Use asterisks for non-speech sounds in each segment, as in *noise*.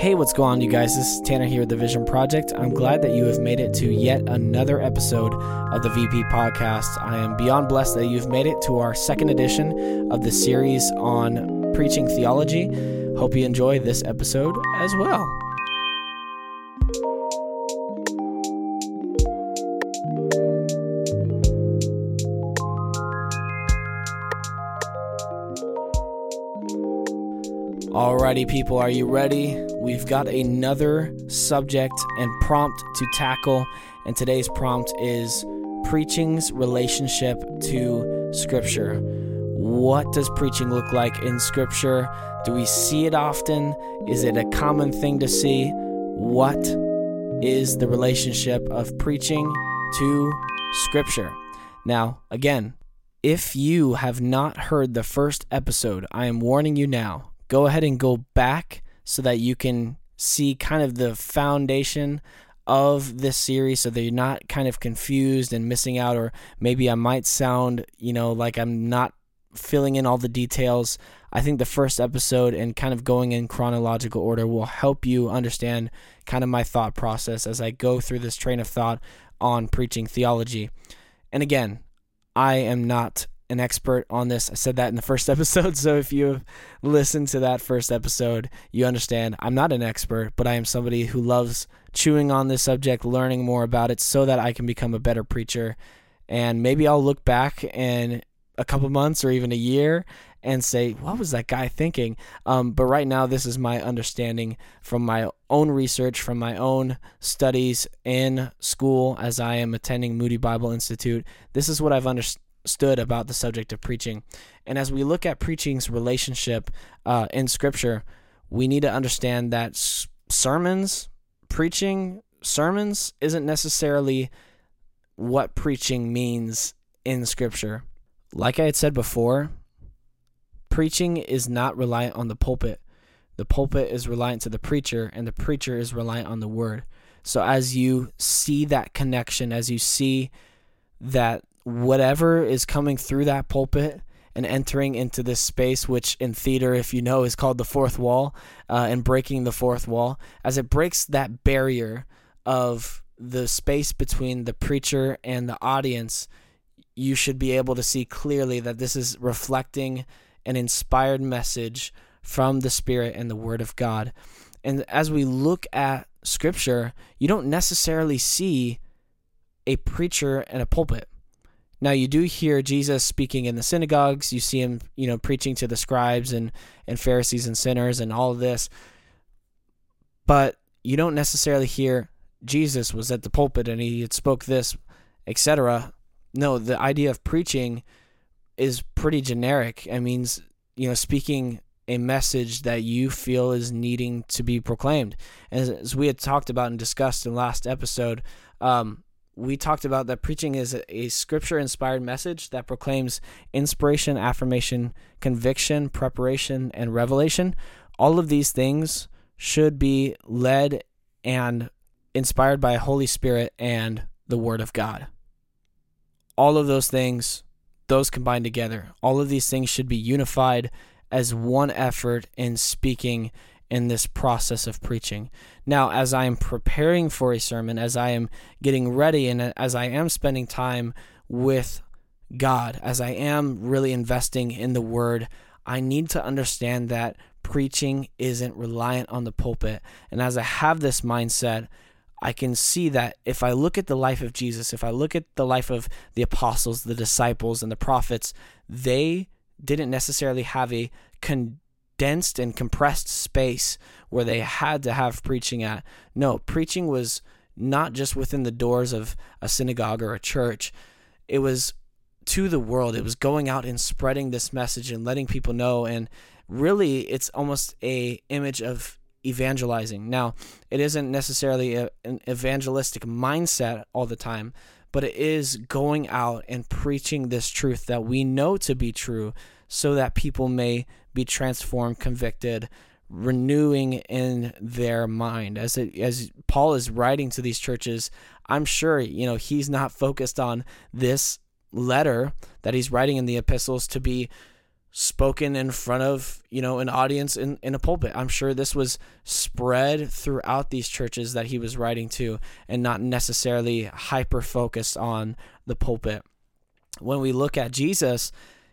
Hey, what's going on, you guys? This is Tanner here with the Vision Project. I'm glad that you have made it to yet another episode of the VP Podcast. I am beyond blessed that you've made it to our second edition of the series on preaching theology. Hope you enjoy this episode as well. Alrighty, people, are you ready? We've got another subject and prompt to tackle, and today's prompt is preaching's relationship to Scripture. What does preaching look like in Scripture? Do we see it often? Is it a common thing to see? What is the relationship of preaching to Scripture? Now, again, if you have not heard the first episode, I am warning you now go ahead and go back so that you can see kind of the foundation of this series so that you're not kind of confused and missing out or maybe I might sound, you know, like I'm not filling in all the details. I think the first episode and kind of going in chronological order will help you understand kind of my thought process as I go through this train of thought on preaching theology. And again, I am not an expert on this. I said that in the first *laughs* episode. So if you listened to that first episode, you understand I'm not an expert, but I am somebody who loves chewing on this subject, learning more about it so that I can become a better preacher. And maybe I'll look back in a couple months or even a year and say, what was that guy thinking? Um, but right now, this is my understanding from my own research, from my own studies in school as I am attending Moody Bible Institute. This is what I've understood stood about the subject of preaching. And as we look at preaching's relationship uh, in Scripture, we need to understand that sermons, preaching, sermons isn't necessarily what preaching means in Scripture. Like I had said before, preaching is not reliant on the pulpit. The pulpit is reliant to the preacher, and the preacher is reliant on the word. So as you see that connection, as you see that whatever is coming through that pulpit and entering into this space, which in theater, if you know, is called the fourth wall, uh, and breaking the fourth wall, as it breaks that barrier of the space between the preacher and the audience, you should be able to see clearly that this is reflecting an inspired message from the Spirit and the Word of God. And as we look at Scripture, you don't necessarily see a preacher and a pulpit now you do hear Jesus speaking in the synagogues. You see him, you know, preaching to the scribes and and Pharisees and sinners and all of this. But you don't necessarily hear Jesus was at the pulpit and he spoke this, etc. No, the idea of preaching is pretty generic. It means, you know, speaking a message that you feel is needing to be proclaimed. As, as we had talked about and discussed in last episode, um, we talked about that preaching is a, scripture inspired message that proclaims inspiration, affirmation, conviction, preparation, and revelation. All of these things should be led and inspired by Holy Spirit and the Word of God. All of those things, those combined together, all of these things should be unified as one effort in speaking in this process of preaching. Now, as I am preparing for a sermon, as I am getting ready, and as I am spending time with God, as I am really investing in the Word, I need to understand that preaching isn't reliant on the pulpit. And as I have this mindset, I can see that if I look at the life of Jesus, if I look at the life of the apostles, the disciples, and the prophets, they didn't necessarily have a con- condensed and compressed space where they had to have preaching at. No, preaching was not just within the doors of a synagogue or a church. It was to the world. It was going out and spreading this message and letting people know and really it's almost a image of evangelizing. Now, it isn't necessarily a, an evangelistic mindset all the time, but it is going out and preaching this truth that we know to be true so that people may be transformed, convicted, renewing in their mind. As it, as Paul is writing to these churches, I'm sure you know he's not focused on this letter that he's writing in the epistles to be spoken in front of you know an audience in, in a pulpit i'm sure this was spread throughout these churches that he was writing to and not necessarily hyper focused on the pulpit when we look at jesus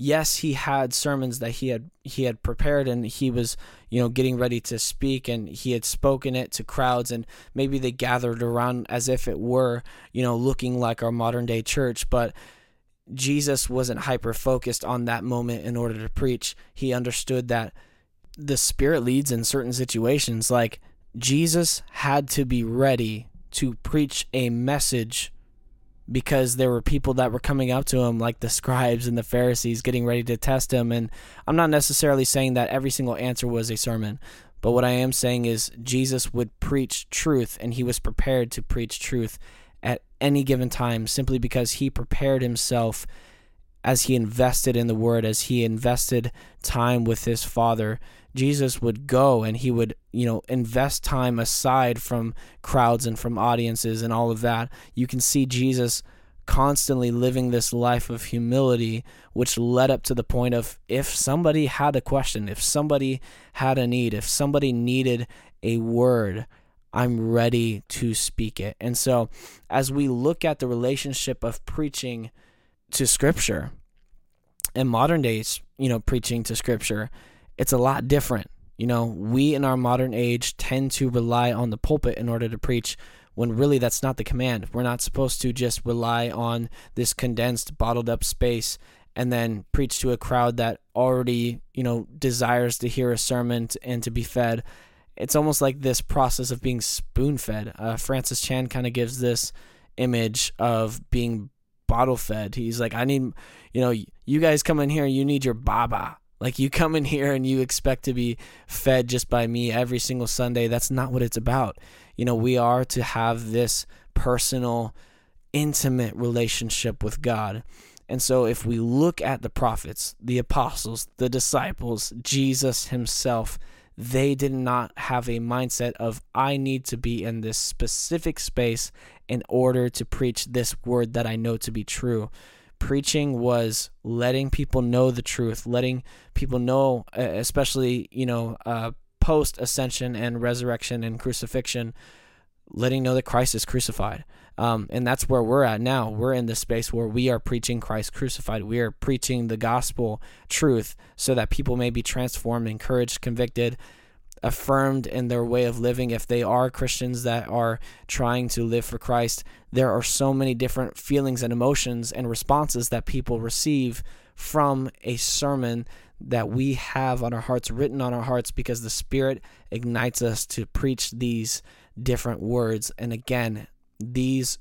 yes he had sermons that he had he had prepared and he was you know getting ready to speak and he had spoken it to crowds and maybe they gathered around as if it were you know looking like our modern day church but Jesus wasn't hyper focused on that moment in order to preach. He understood that the Spirit leads in certain situations. Like Jesus had to be ready to preach a message because there were people that were coming up to him, like the scribes and the Pharisees, getting ready to test him. And I'm not necessarily saying that every single answer was a sermon, but what I am saying is Jesus would preach truth and he was prepared to preach truth at any given time simply because he prepared himself as he invested in the word, as he invested time with his father. Jesus would go and he would, you know, invest time aside from crowds and from audiences and all of that. You can see Jesus constantly living this life of humility, which led up to the point of if somebody had a question, if somebody had a need, if somebody needed a word, I'm ready to speak it. And so, as we look at the relationship of preaching to scripture in modern days, you know, preaching to scripture, it's a lot different. You know, we in our modern age tend to rely on the pulpit in order to preach when really that's not the command. We're not supposed to just rely on this condensed, bottled up space and then preach to a crowd that already, you know, desires to hear a sermon and to be fed it's almost like this process of being spoon fed. Uh, Francis Chan kind of gives this image of being bottle fed. He's like, I need, you know, you guys come in here, you need your baba. Like you come in here and you expect to be fed just by me every single Sunday. That's not what it's about. You know, we are to have this personal, intimate relationship with God. And so, if we look at the prophets, the apostles, the disciples, Jesus himself, they did not have a mindset of, I need to be in this specific space in order to preach this word that I know to be true. Preaching was letting people know the truth, letting people know, especially, you know, uh, post ascension and resurrection and crucifixion, letting know that Christ is crucified. Um, and that's where we're at now. We're in the space where we are preaching Christ crucified. We are preaching the gospel truth so that people may be transformed, encouraged, convicted, affirmed in their way of living. If they are Christians that are trying to live for Christ, there are so many different feelings and emotions and responses that people receive from a sermon that we have on our hearts, written on our hearts, because the Spirit ignites us to preach these different words. And again, these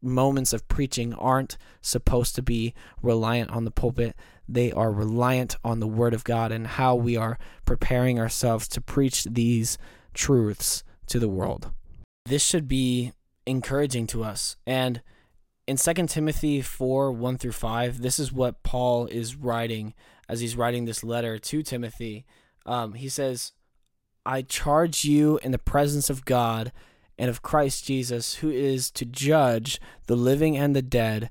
moments of preaching aren't supposed to be reliant on the pulpit. They are reliant on the Word of God and how we are preparing ourselves to preach these truths to the world. This should be encouraging to us. And in 2 Timothy 4 1 through 5, this is what Paul is writing as he's writing this letter to Timothy. Um, he says, I charge you in the presence of God and of Christ Jesus, who is to judge the living and the dead,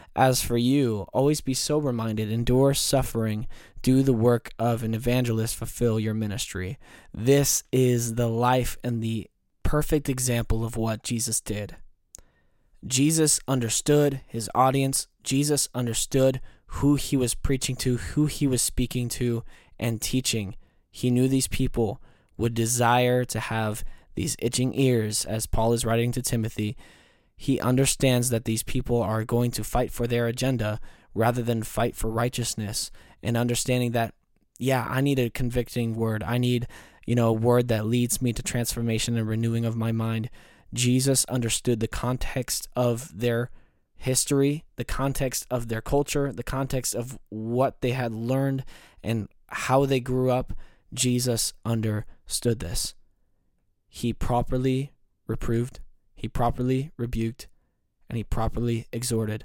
As for you, always be sober minded, endure suffering, do the work of an evangelist, fulfill your ministry. This is the life and the perfect example of what Jesus did. Jesus understood his audience. Jesus understood who he was preaching to, who he was speaking to, and teaching. He knew these people would desire to have these itching ears, as Paul is writing to Timothy. He understands that these people are going to fight for their agenda rather than fight for righteousness, and understanding that, yeah, I need a convicting word. I need, you know, a word that leads me to transformation and renewing of my mind. Jesus understood the context of their history, the context of their culture, the context of what they had learned and how they grew up. Jesus understood this. He properly reproved, he properly rebuked, and he properly exhorted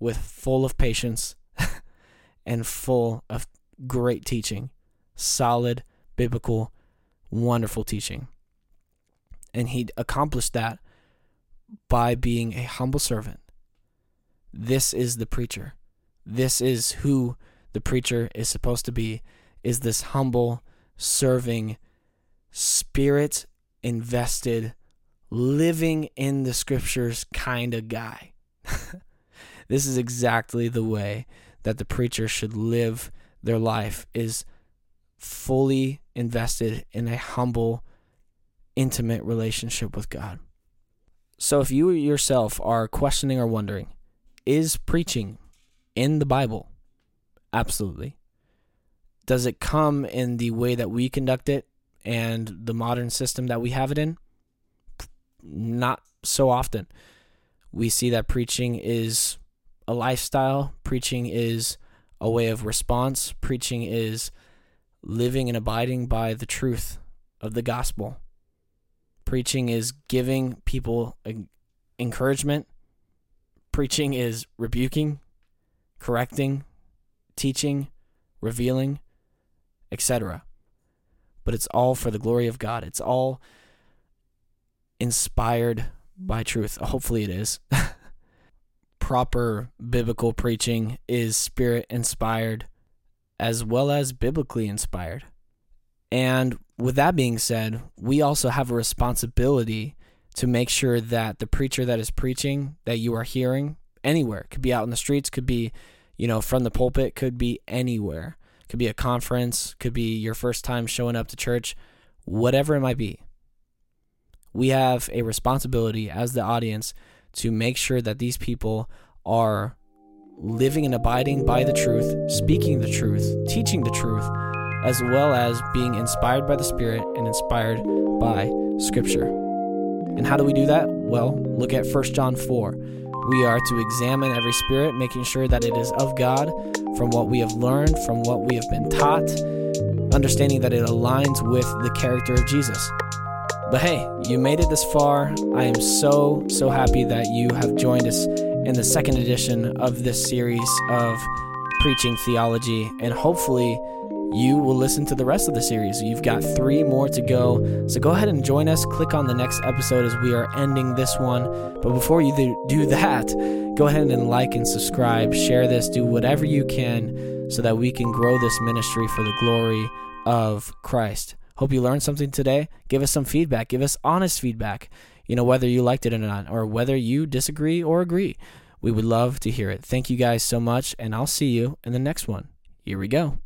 with full of patience *laughs* and full of great teaching, solid, biblical, wonderful teaching. And he accomplished that by being a humble servant. This is the preacher. This is who the preacher is supposed to be is this humble, serving, spirit invested, living in the scriptures kind of guy. *laughs* this is exactly the way that the preacher should live their life is fully invested in a humble, intimate relationship with God. So if you yourself are questioning or wondering, is preaching in the Bible? Absolutely. Does it come in the way that we conduct it and the modern system that we have it in? Not so often. We see that preaching is a lifestyle, preaching is a way of response, preaching is living and abiding by the truth of the gospel. Preaching is giving people encouragement. Preaching is rebuking, correcting, teaching, revealing, etc. But it's all for the glory of God. It's all inspired by truth. Hopefully, it is. *laughs* Proper biblical preaching is spirit inspired as well as biblically inspired. And with that being said, we also have a responsibility to make sure that the preacher that is preaching that you are hearing anywhere could be out in the streets, could be, you know, from the pulpit, could be anywhere could be a conference, could be your first time showing up to church, whatever it might be. We have a responsibility as the audience to make sure that these people are living and abiding by the truth, speaking the truth, teaching the truth, as well as being inspired by the Spirit and inspired by Scripture. And how do we do that? Well, look at 1 John 4. We are to examine every spirit, making sure that it is of God, from what we have learned, from what we have been taught, understanding that it aligns with the character of Jesus. But hey, you made it this far. I am so, so happy that you have joined us in the second edition of this series of preaching theology, and hopefully, you will listen to the rest of the series. You've got three more to go. So go ahead and join us. Click on the next episode as we are ending this one. But before you do that, go ahead and like and subscribe, share this, do whatever you can so that we can grow this ministry for the glory of Christ. Hope you learned something today. Give us some feedback. Give us honest feedback. You know, whether you liked it or not, or whether you disagree or agree. We would love to hear it. Thank you guys so much, and I'll see you in the next one. Here we go.